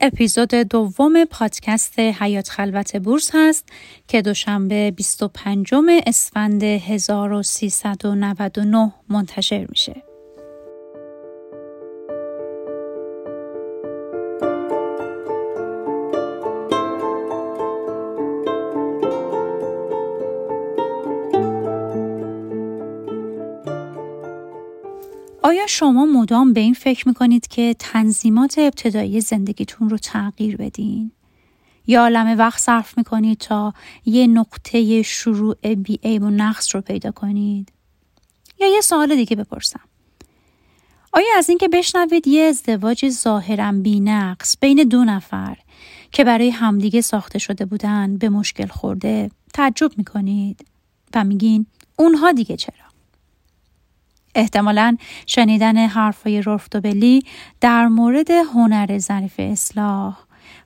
اپیزود دوم پادکست حیات خلوت بورس هست که دوشنبه 25 اسفند 1399 منتشر میشه. آیا شما مدام به این فکر می‌کنید که تنظیمات ابتدایی زندگیتون رو تغییر بدین؟ یا عالم وقت صرف می‌کنید تا یه نقطه شروع بی عیب و نقص رو پیدا کنید؟ یا یه سوال دیگه بپرسم. آیا از اینکه بشنوید یه ازدواج ظاهرا بی نقص بین دو نفر که برای همدیگه ساخته شده بودن به مشکل خورده تعجب می‌کنید و میگین اونها دیگه چرا؟ احتمالا شنیدن حرفای بلی در مورد هنر ظریف اصلاح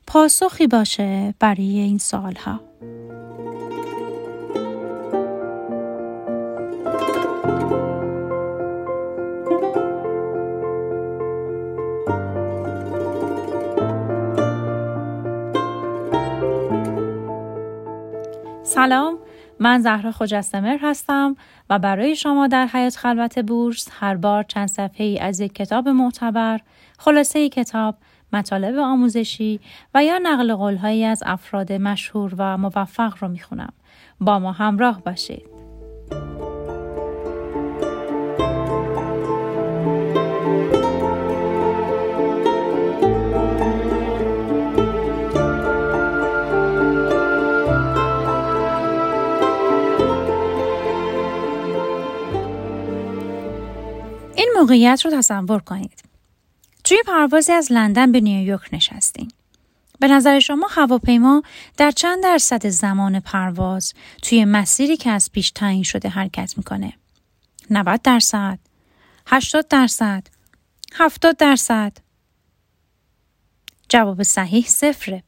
پاسخی باشه برای این سالها. سلام من زهرا خجستمر هستم و برای شما در حیات خلوت بورس هر بار چند صفحه ای از یک کتاب معتبر، خلاصه ای کتاب، مطالب آموزشی و یا نقل قولهایی از افراد مشهور و موفق رو می‌خونم. با ما همراه باشید. موقعیت رو تصور کنید. توی پروازی از لندن به نیویورک نشستین. به نظر شما هواپیما در چند درصد زمان پرواز توی مسیری که از پیش تعیین شده حرکت می‌کنه؟ 90 درصد، 80 درصد، 70 درصد. جواب صحیح صفره.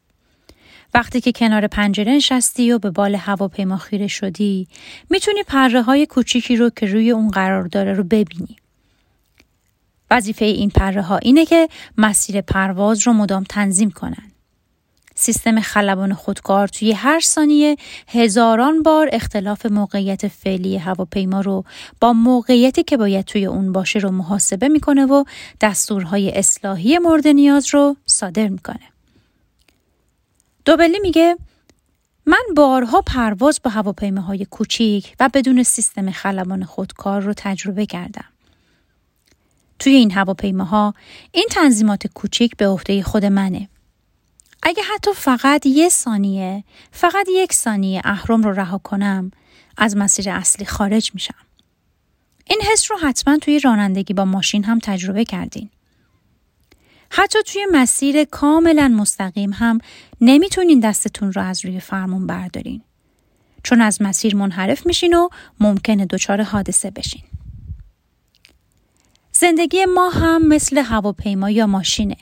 وقتی که کنار پنجره نشستی و به بال هواپیما خیره شدی می‌تونی پره های کوچیکی رو که روی اون قرار داره رو ببینی. وظیفه این پره ها اینه که مسیر پرواز رو مدام تنظیم کنن. سیستم خلبان خودکار توی هر ثانیه هزاران بار اختلاف موقعیت فعلی هواپیما رو با موقعیتی که باید توی اون باشه رو محاسبه می‌کنه و دستورهای اصلاحی مورد نیاز رو صادر می‌کنه. دوبلی میگه من بارها پرواز با هواپیماهای کوچیک و بدون سیستم خلبان خودکار رو تجربه کردم. توی این هواپیماها این تنظیمات کوچیک به عهده خود منه. اگه حتی فقط یه ثانیه، فقط یک ثانیه اهرم رو رها کنم، از مسیر اصلی خارج میشم. این حس رو حتما توی رانندگی با ماشین هم تجربه کردین. حتی توی مسیر کاملا مستقیم هم نمی‌تونین دستتون رو از روی فرمون بردارین. چون از مسیر منحرف میشین و ممکنه دچار حادثه بشین. زندگی ما هم مثل هواپیما یا ماشینه.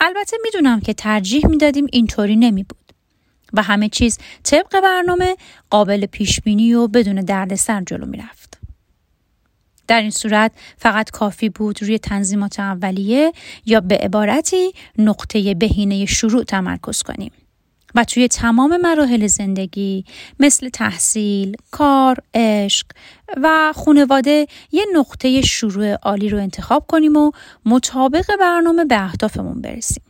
البته می‌دونم که ترجیح می‌دادیم اینطوری نمی بود و همه چیز طبق برنامه قابل پیش بینی و بدون دردسر جلو می‌رفت. در این صورت فقط کافی بود روی تنظیمات اولیه یا به عبارتی نقطه بهینه شروع تمرکز کنیم. و توی تمام مراحل زندگی مثل تحصیل، کار، عشق و خانواده یه نقطه شروع عالی رو انتخاب کنیم و مطابق برنامه به اهدافمون برسیم.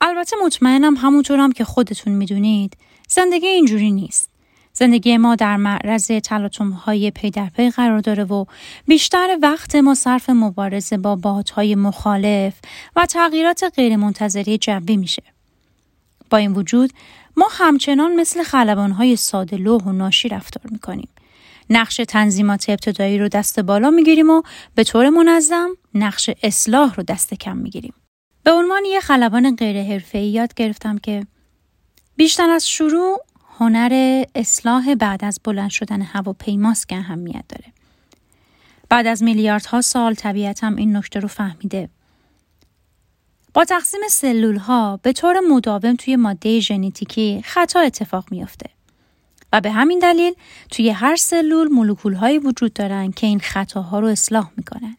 البته مطمئنم همونطورم که خودتون می‌دونید زندگی اینجوری نیست. زندگی ما در معرض تلاطم های پی در پی قرار داره و بیشتر وقت ما صرف مبارزه با بادهای مخالف و تغییرات غیرمنتظره جوی میشه. این وجود ما همچنان مثل خلبانهای ساده لوح و ناشی رفتار می‌کنیم. نقش تنظیمات ابتدایی رو دست بالا می‌گیریم و به طور منظم نقش اصلاح رو دست کم می‌گیریم. به عنوان یه خلبان غیر یاد گرفتم که بیشتر از شروع هنر اصلاح بعد از بلند شدن هواپیماست که اهمیت داره. بعد از میلیاردها سال طبیعتم این نکته رو فهمیده با تقسیم سلول ها به طور مداوم توی ماده ژنتیکی خطا اتفاق میافته و به همین دلیل توی هر سلول مولکول هایی وجود دارن که این خطاها رو اصلاح می‌کنن.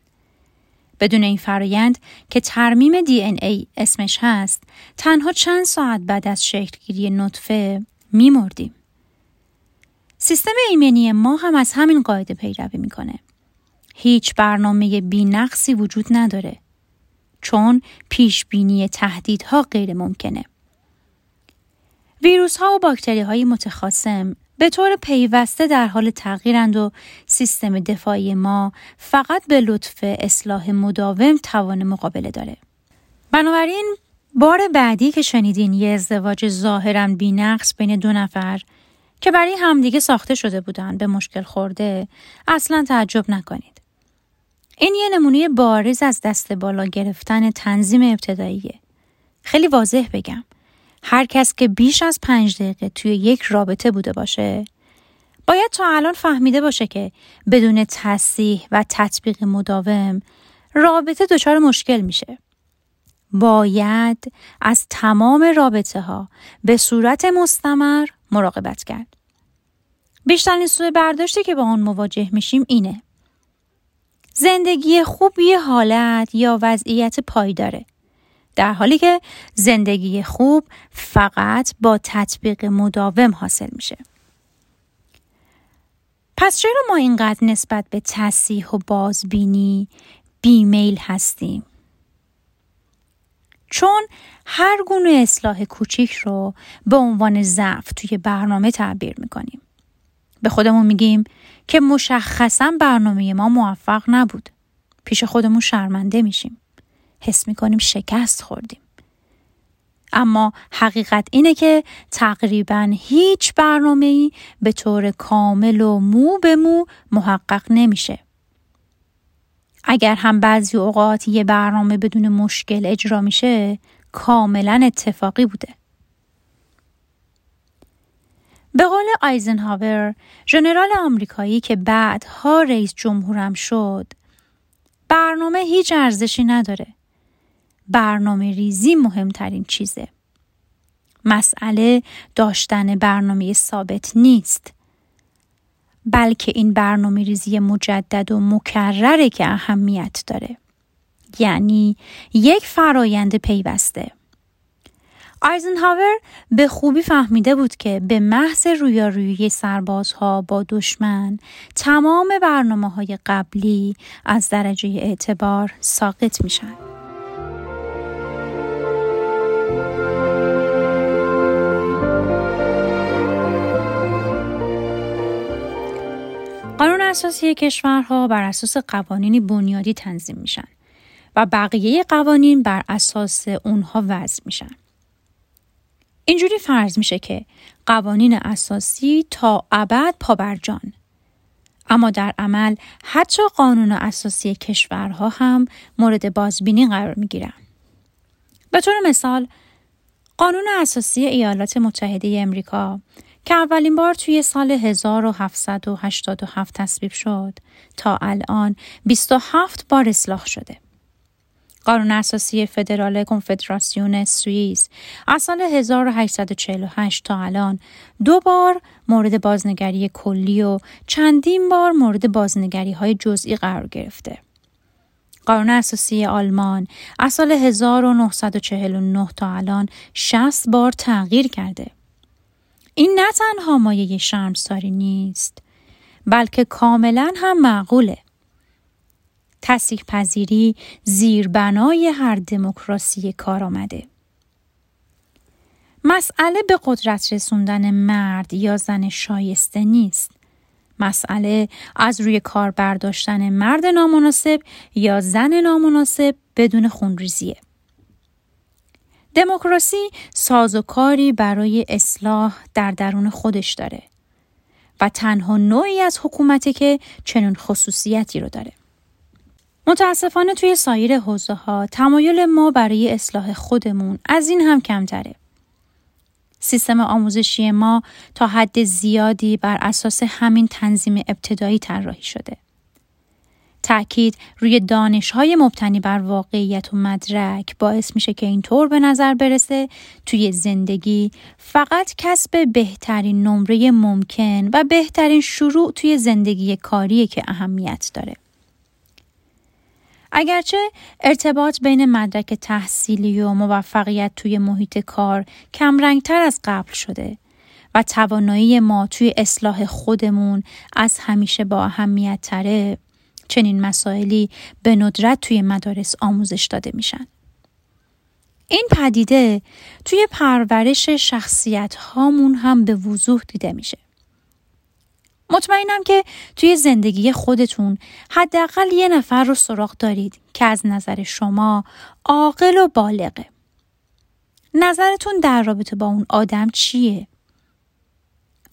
بدون این فرایند که ترمیم دی ای اسمش هست تنها چند ساعت بعد از شکلگیری نطفه میمردیم. سیستم ایمنی ما هم از همین قاعده پیروی می‌کنه. هیچ برنامه بینقصی وجود نداره. چون پیش بینی تهدیدها غیر ممکنه. ویروس ها و باکتری های متخاصم به طور پیوسته در حال تغییرند و سیستم دفاعی ما فقط به لطف اصلاح مداوم توان مقابله داره. بنابراین بار بعدی که شنیدین یه ازدواج ظاهرا بینقص بین دو نفر که برای همدیگه ساخته شده بودن به مشکل خورده اصلا تعجب نکنید. این یه نمونه بارز از دست بالا گرفتن تنظیم ابتداییه. خیلی واضح بگم. هر کس که بیش از پنج دقیقه توی یک رابطه بوده باشه باید تا الان فهمیده باشه که بدون تصیح و تطبیق مداوم رابطه دچار مشکل میشه. باید از تمام رابطه ها به صورت مستمر مراقبت کرد. بیشترین سوء برداشتی که با آن مواجه میشیم اینه. زندگی خوب یه حالت یا وضعیت پایداره. در حالی که زندگی خوب فقط با تطبیق مداوم حاصل میشه. پس چرا ما اینقدر نسبت به تصیح و بازبینی بیمیل هستیم؟ چون هر گونه اصلاح کوچیک رو به عنوان ضعف توی برنامه تعبیر می‌کنیم. به خودمون میگیم که مشخصا برنامه ما موفق نبود. پیش خودمون شرمنده میشیم. حس می‌کنیم شکست خوردیم. اما حقیقت اینه که تقریبا هیچ برنامه ای به طور کامل و مو به مو محقق نمیشه. اگر هم بعضی اوقات یه برنامه بدون مشکل اجرا میشه کاملا اتفاقی بوده. به قول آیزنهاور ژنرال آمریکایی که بعدها رئیس جمهورم شد برنامه هیچ ارزشی نداره. برنامه ریزی مهمترین چیزه. مسئله داشتن برنامه ثابت نیست. بلکه این برنامه ریزی مجدد و مکرره که اهمیت داره. یعنی یک فرایند پیوسته. آیزنهاور به خوبی فهمیده بود که به محض رویارویی سربازها با دشمن تمام برنامه های قبلی از درجه اعتبار ساقط میشن. قانون اساسی کشورها بر اساس قوانینی بنیادی تنظیم میشن و بقیه قوانین بر اساس اونها وضع میشن. اینجوری فرض میشه که قوانین اساسی تا ابد پابرجان اما در عمل حتی قانون اساسی کشورها هم مورد بازبینی قرار می‌گیرن. به طور مثال قانون اساسی ایالات متحده امریکا که اولین بار توی سال 1787 تصویب شد تا الان 27 بار اصلاح شده. قانون اساسی فدرال کنفدراسیون سوئیس از سال 1848 تا الان دو بار مورد بازنگری کلی و چندین بار مورد بازنگری های جزئی قرار گرفته. قانون اساسی آلمان از سال 1949 تا الان 60 بار تغییر کرده. این نه تنها مایه شرمساری نیست بلکه کاملا هم معقوله. تصیح پذیری زیربنای هر دموکراسی کار آمده. مسئله به قدرت رسوندن مرد یا زن شایسته نیست. مسئله از روی کار برداشتن مرد نامناسب یا زن نامناسب بدون خونریزیه. دموکراسی سازوکاری برای اصلاح در درون خودش داره و تنها نوعی از حکومتی که چنین خصوصیتی رو داره. متاسفانه توی سایر حوزه ها تمایل ما برای اصلاح خودمون از این هم کمتره. سیستم آموزشی ما تا حد زیادی بر اساس همین تنظیم ابتدایی طراحی شده. تأکید روی دانش های مبتنی بر واقعیت و مدرک باعث میشه که اینطور به نظر برسه توی زندگی فقط کسب بهترین نمره ممکن و بهترین شروع توی زندگی کاری که اهمیت داره. اگرچه ارتباط بین مدرک تحصیلی و موفقیت توی محیط کار کمرنگتر از قبل شده و توانایی ما توی اصلاح خودمون از همیشه با اهمیت تره چنین مسائلی به ندرت توی مدارس آموزش داده میشن. این پدیده توی پرورش شخصیت هامون هم به وضوح دیده میشه. مطمئنم که توی زندگی خودتون حداقل یه نفر رو سراغ دارید که از نظر شما عاقل و بالغه. نظرتون در رابطه با اون آدم چیه؟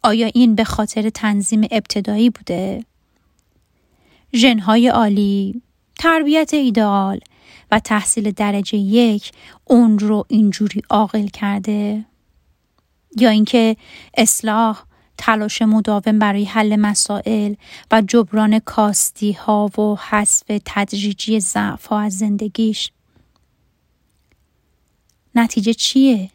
آیا این به خاطر تنظیم ابتدایی بوده؟ ژنهای عالی، تربیت ایدئال و تحصیل درجه یک اون رو اینجوری عاقل کرده؟ یا اینکه اصلاح تلاش مداوم برای حل مسائل و جبران کاستی ها و حذف تدریجی ضعف ها از زندگیش نتیجه چیه؟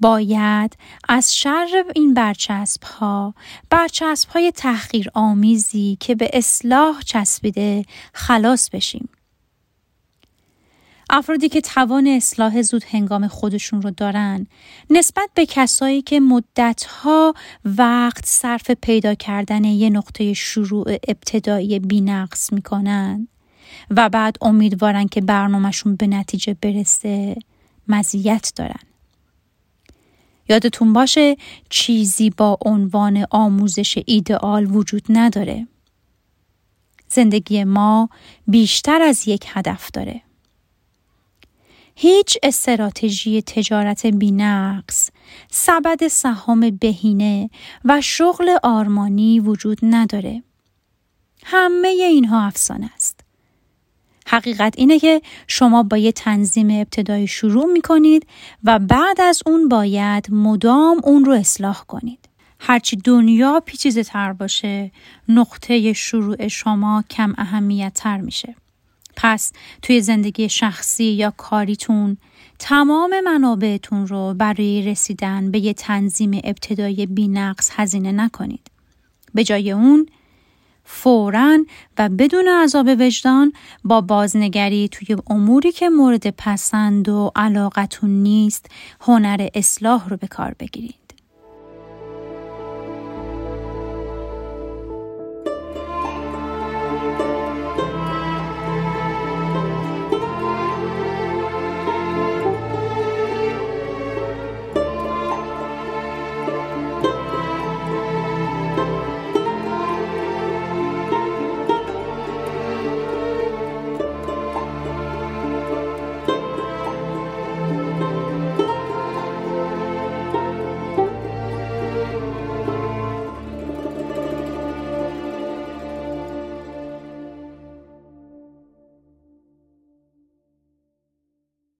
باید از شر این برچسب ها برچسب های تحقیر آمیزی که به اصلاح چسبیده خلاص بشیم. افرادی که توان اصلاح زود هنگام خودشون رو دارن نسبت به کسایی که مدتها وقت صرف پیدا کردن یه نقطه شروع ابتدایی بینقص می‌کنن و بعد امیدوارن که برنامهشون به نتیجه برسه مزیت دارن. یادتون باشه چیزی با عنوان آموزش ایدئال وجود نداره. زندگی ما بیشتر از یک هدف داره. هیچ استراتژی تجارت بینقص، سبد سهام بهینه و شغل آرمانی وجود نداره. همه اینها افسانه است. حقیقت اینه که شما با یه تنظیم ابتدایی شروع می کنید و بعد از اون باید مدام اون رو اصلاح کنید. هرچی دنیا پیچیزه تر باشه نقطه شروع شما کم اهمیت تر میشه. پس توی زندگی شخصی یا کاریتون تمام منابعتون رو برای رسیدن به یه تنظیم ابتدایی بینقص هزینه نکنید. به جای اون فورا و بدون عذاب وجدان با بازنگری توی اموری که مورد پسند و علاقتون نیست هنر اصلاح رو به کار بگیرید.